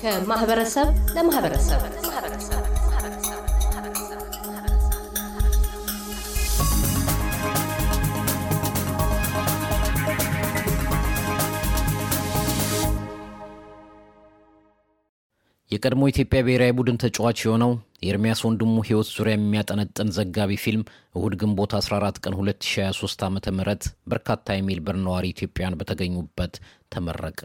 ከማህበረሰብ ለማህበረሰብ። የቀድሞ ኢትዮጵያ ብሔራዊ ቡድን ተጫዋች የሆነው የኤርሚያስ ወንድሙ ሕይወት ዙሪያ የሚያጠነጥን ዘጋቢ ፊልም እሁድ ግንቦት 14 ቀን 2023 ዓ ም በርካታ የሜልበርን ነዋሪ ኢትዮጵያውያን በተገኙበት ተመረቀ።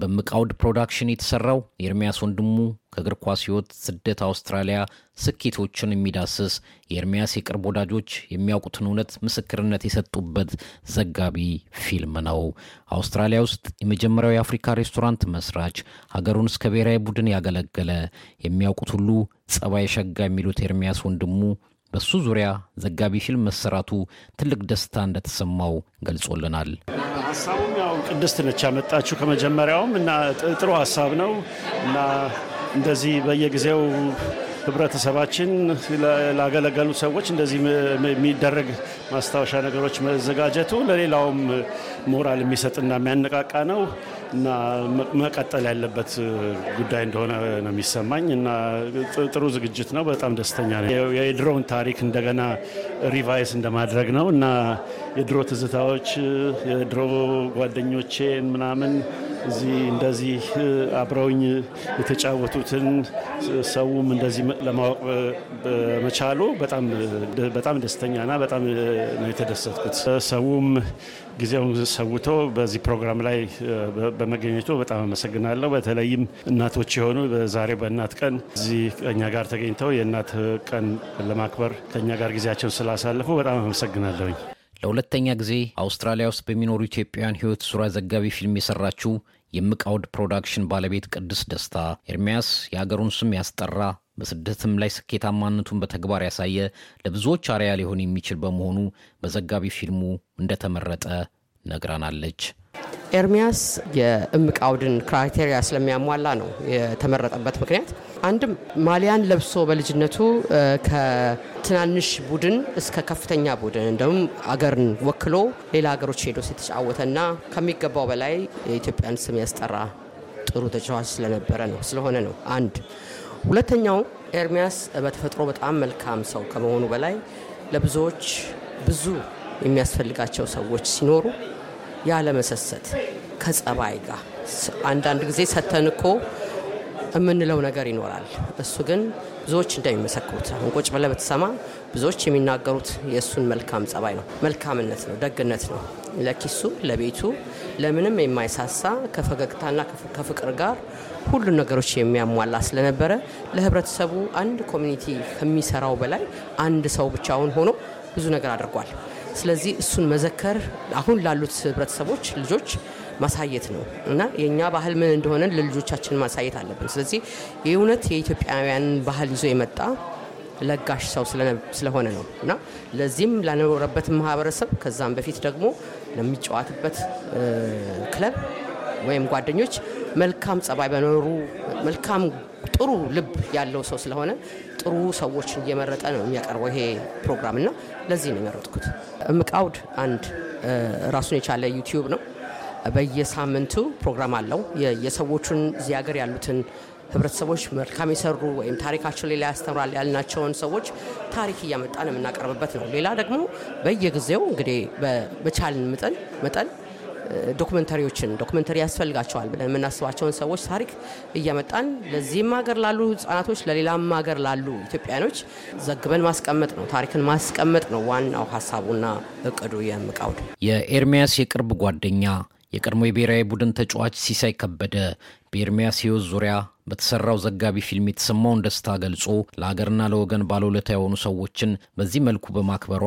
በምቃውድ ፕሮዳክሽን የተሰራው የኤርሚያስ ወንድሙ ከእግር ኳስ ሕይወት ስደት አውስትራሊያ ስኬቶችን የሚዳስስ የኤርሚያስ የቅርብ ወዳጆች የሚያውቁትን እውነት ምስክርነት የሰጡበት ዘጋቢ ፊልም ነው። አውስትራሊያ ውስጥ የመጀመሪያው የአፍሪካ ሬስቶራንት መስራች፣ ሀገሩን እስከ ብሔራዊ ቡድን ያገለገለ የሚያውቁት ሁሉ ጸባይ ሸጋ የሚሉት ኤርሚያስ ወንድሙ በሱ ዙሪያ ዘጋቢ ፊልም መሰራቱ ትልቅ ደስታ እንደተሰማው ገልጾልናል። ሀሳቡም ያው ቅድስት ነች ያመጣችው ከመጀመሪያውም እና ጥሩ ሀሳብ ነው እና እንደዚህ በየጊዜው ህብረተሰባችን ላገለገሉ ሰዎች እንደዚህ የሚደረግ ማስታወሻ ነገሮች መዘጋጀቱ ለሌላውም ሞራል የሚሰጥና የሚያነቃቃ ነው እና መቀጠል ያለበት ጉዳይ እንደሆነ ነው የሚሰማኝ እና ጥሩ ዝግጅት ነው። በጣም ደስተኛ ነው። የድሮውን ታሪክ እንደገና ሪቫይስ እንደማድረግ ነው እና የድሮ ትዝታዎች የድሮ ጓደኞቼን ምናምን እዚህ እንደዚህ አብረውኝ የተጫወቱትን ሰውም እንደዚህ ለማወቅ በመቻሉ በጣም ደስተኛና በጣም ነው የተደሰትኩት። ሰውም ጊዜውን ሰውቶ በዚህ ፕሮግራም ላይ በመገኘቱ በጣም አመሰግናለሁ። በተለይም እናቶች የሆኑ ዛሬ በእናት ቀን እዚህ ከኛ ጋር ተገኝተው የእናት ቀን ለማክበር ከኛ ጋር ጊዜያቸውን ስላሳለፉ በጣም አመሰግናለሁኝ። ለሁለተኛ ጊዜ አውስትራሊያ ውስጥ በሚኖሩ ኢትዮጵያውያን ሕይወት ዙሪያ ዘጋቢ ፊልም የሰራችው የምቃውድ ፕሮዳክሽን ባለቤት ቅድስት ደስታ ኤርሚያስ የሀገሩን ስም ያስጠራ በስደትም ላይ ስኬታማነቱን በተግባር ያሳየ ለብዙዎች አርያ ሊሆን የሚችል በመሆኑ በዘጋቢ ፊልሙ እንደተመረጠ ነግራናለች። ኤርሚያስ የእምቅ አውድን criteria ስለሚያሟላ ነው የተመረጠበት ምክንያት። አንድም ማሊያን ለብሶ በልጅነቱ ከትናንሽ ቡድን እስከ ከፍተኛ ቡድን እንደውም አገርን ወክሎ ሌላ ሀገሮች ሄዶ የተጫወተና ከሚገባው በላይ የኢትዮጵያን ስም ያስጠራ ጥሩ ተጫዋች ስለነበረ ነው ስለሆነ ነው። አንድ ሁለተኛው ኤርሚያስ በተፈጥሮ በጣም መልካም ሰው ከመሆኑ በላይ ለብዙዎች ብዙ የሚያስፈልጋቸው ሰዎች ሲኖሩ ያለመሰሰት ከጸባይ ጋር አንዳንድ ጊዜ ሰተን እኮ የምንለው ነገር ይኖራል። እሱ ግን ብዙዎች እንደሚመሰክሩት አሁን ቁጭ ብለህ ብትሰማ ብዙዎች የሚናገሩት የእሱን መልካም ጸባይ ነው፣ መልካምነት ነው፣ ደግነት ነው። ለኪሱ ለቤቱ ለምንም የማይሳሳ ከፈገግታና ከፍቅር ጋር ሁሉን ነገሮች የሚያሟላ ስለነበረ ለህብረተሰቡ አንድ community ከሚሰራው በላይ አንድ ሰው ብቻውን ሆኖ ብዙ ነገር አድርጓል። ስለዚህ እሱን መዘከር አሁን ላሉት ህብረተሰቦች ልጆች ማሳየት ነው እና የእኛ ባህል ምን እንደሆነ ለልጆቻችን ማሳየት አለብን። ስለዚህ የእውነት የኢትዮጵያውያን ባህል ይዞ የመጣ ለጋሽ ሰው ስለሆነ ነው እና ለዚህም ላኖረበት ማህበረሰብ ከዛም በፊት ደግሞ ለሚጫወትበት ክለብ ወይም ጓደኞች መልካም ጸባይ በኖሩ መልካም ጥሩ ልብ ያለው ሰው ስለሆነ ጥሩ ሰዎችን እየመረጠ ነው የሚያቀርበው ይሄ ፕሮግራም እና ለዚህ ነው የመረጥኩት። እምቅ አውድ አንድ ራሱን የቻለ ዩቲዩብ ነው። በየሳምንቱ ፕሮግራም አለው። የሰዎቹን እዚህ ሀገር ያሉትን ህብረተሰቦች መልካም የሰሩ ወይም ታሪካቸው ሌላ ያስተምራል ያልናቸውን ሰዎች ታሪክ እያመጣን የምናቀርብበት ነው። ሌላ ደግሞ በየጊዜው እንግዲህ በቻልን መጠን documentary ዎችን documentary ያስፈልጋቸዋል ብለን የምናስባቸውን ሰዎች ታሪክ እያመጣን ለዚህም ሀገር ላሉ ህጻናቶች ለሌላም ሀገር ላሉ ኢትዮጵያኖች ዘግበን ማስቀመጥ ነው። ታሪክን ማስቀመጥ ነው ዋናው ሀሳቡና እቅዱ የእምቅ አውድ። የኤርሚያስ የቅርብ ጓደኛ የቀድሞ የብሔራዊ ቡድን ተጫዋች ሲሳይ ከበደ በኤርሚያስ ህይወት ዙሪያ በተሰራው ዘጋቢ ፊልም የተሰማውን ደስታ ገልጾ ለሀገርና ለወገን ባለውለታ የሆኑ ሰዎችን በዚህ መልኩ በማክበሯ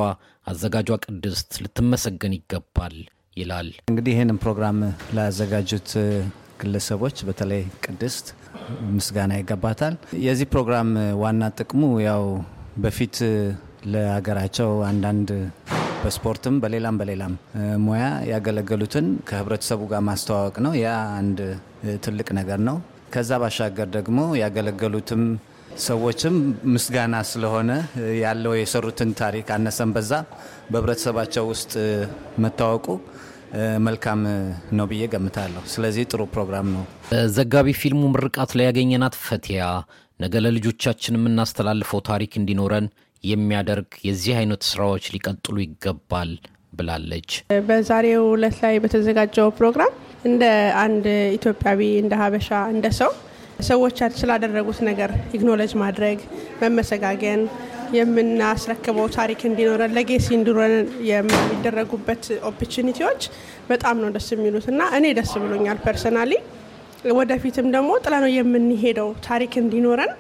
አዘጋጇ ቅድስት ልትመሰገን ይገባል ይላል። እንግዲህ ይህንን ፕሮግራም ላዘጋጁት ግለሰቦች በተለይ ቅድስት ምስጋና ይገባታል። የዚህ ፕሮግራም ዋና ጥቅሙ ያው በፊት ለሀገራቸው አንዳንድ በስፖርትም በሌላም በሌላም ሙያ ያገለገሉትን ከህብረተሰቡ ጋር ማስተዋወቅ ነው። ያ አንድ ትልቅ ነገር ነው። ከዛ ባሻገር ደግሞ ያገለገሉትም ሰዎችም ምስጋና ስለሆነ ያለው የሰሩትን ታሪክ አነሰን በዛ በህብረተሰባቸው ውስጥ መታወቁ መልካም ነው ብዬ ገምታለሁ። ስለዚህ ጥሩ ፕሮግራም ነው። ዘጋቢ ፊልሙ ምርቃት ላይ ያገኘናት ፈቲያ ነገ ለልጆቻችን የምናስተላልፈው ታሪክ እንዲኖረን የሚያደርግ የዚህ አይነት ስራዎች ሊቀጥሉ ይገባል ብላለች። በዛሬው ዕለት ላይ በተዘጋጀው ፕሮግራም እንደ አንድ ኢትዮጵያዊ እንደ ሀበሻ እንደ ሰው ሰዎች ስላደረጉት ነገር acknowledge ማድረግ መመሰጋገን የምናስረክበው ታሪክ እንዲኖረን legacy እንዲኖረን የሚደረጉበት opportunity ዎች በጣም ነው ደስ የሚሉት እና እኔ ደስ ብሎኛል personally። ወደፊትም ደግሞ ጥለነው የምንሄደው ታሪክ እንዲኖረን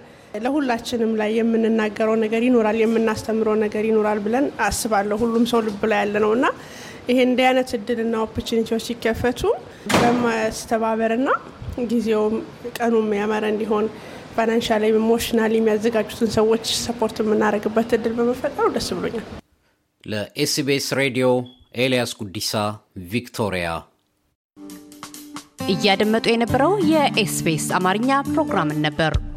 ለሁላችንም ላይ የምንናገረው ነገር ይኖራል፣ የምናስተምረው ነገር ይኖራል ብለን አስባለሁ። ሁሉም ሰው ልብ ላይ ያለ ነው እና ይሄ እንዲህ አይነት እድልና opportunity ዎች ሲከፈቱ በማስተባበርና ጊዜውም ቀኑም ያማረ እንዲሆን financially emotionally የሚያዘጋጁትን ሰዎች support የምናደርግበት እድል በመፈጠሩ ደስ ብሎኛል። ለኤስቢኤስ ሬዲዮ ኤልያስ ጉዲሳ ቪክቶሪያ። እያደመጡ የነበረው የኤስቢኤስ አማርኛ ፕሮግራምን ነበር።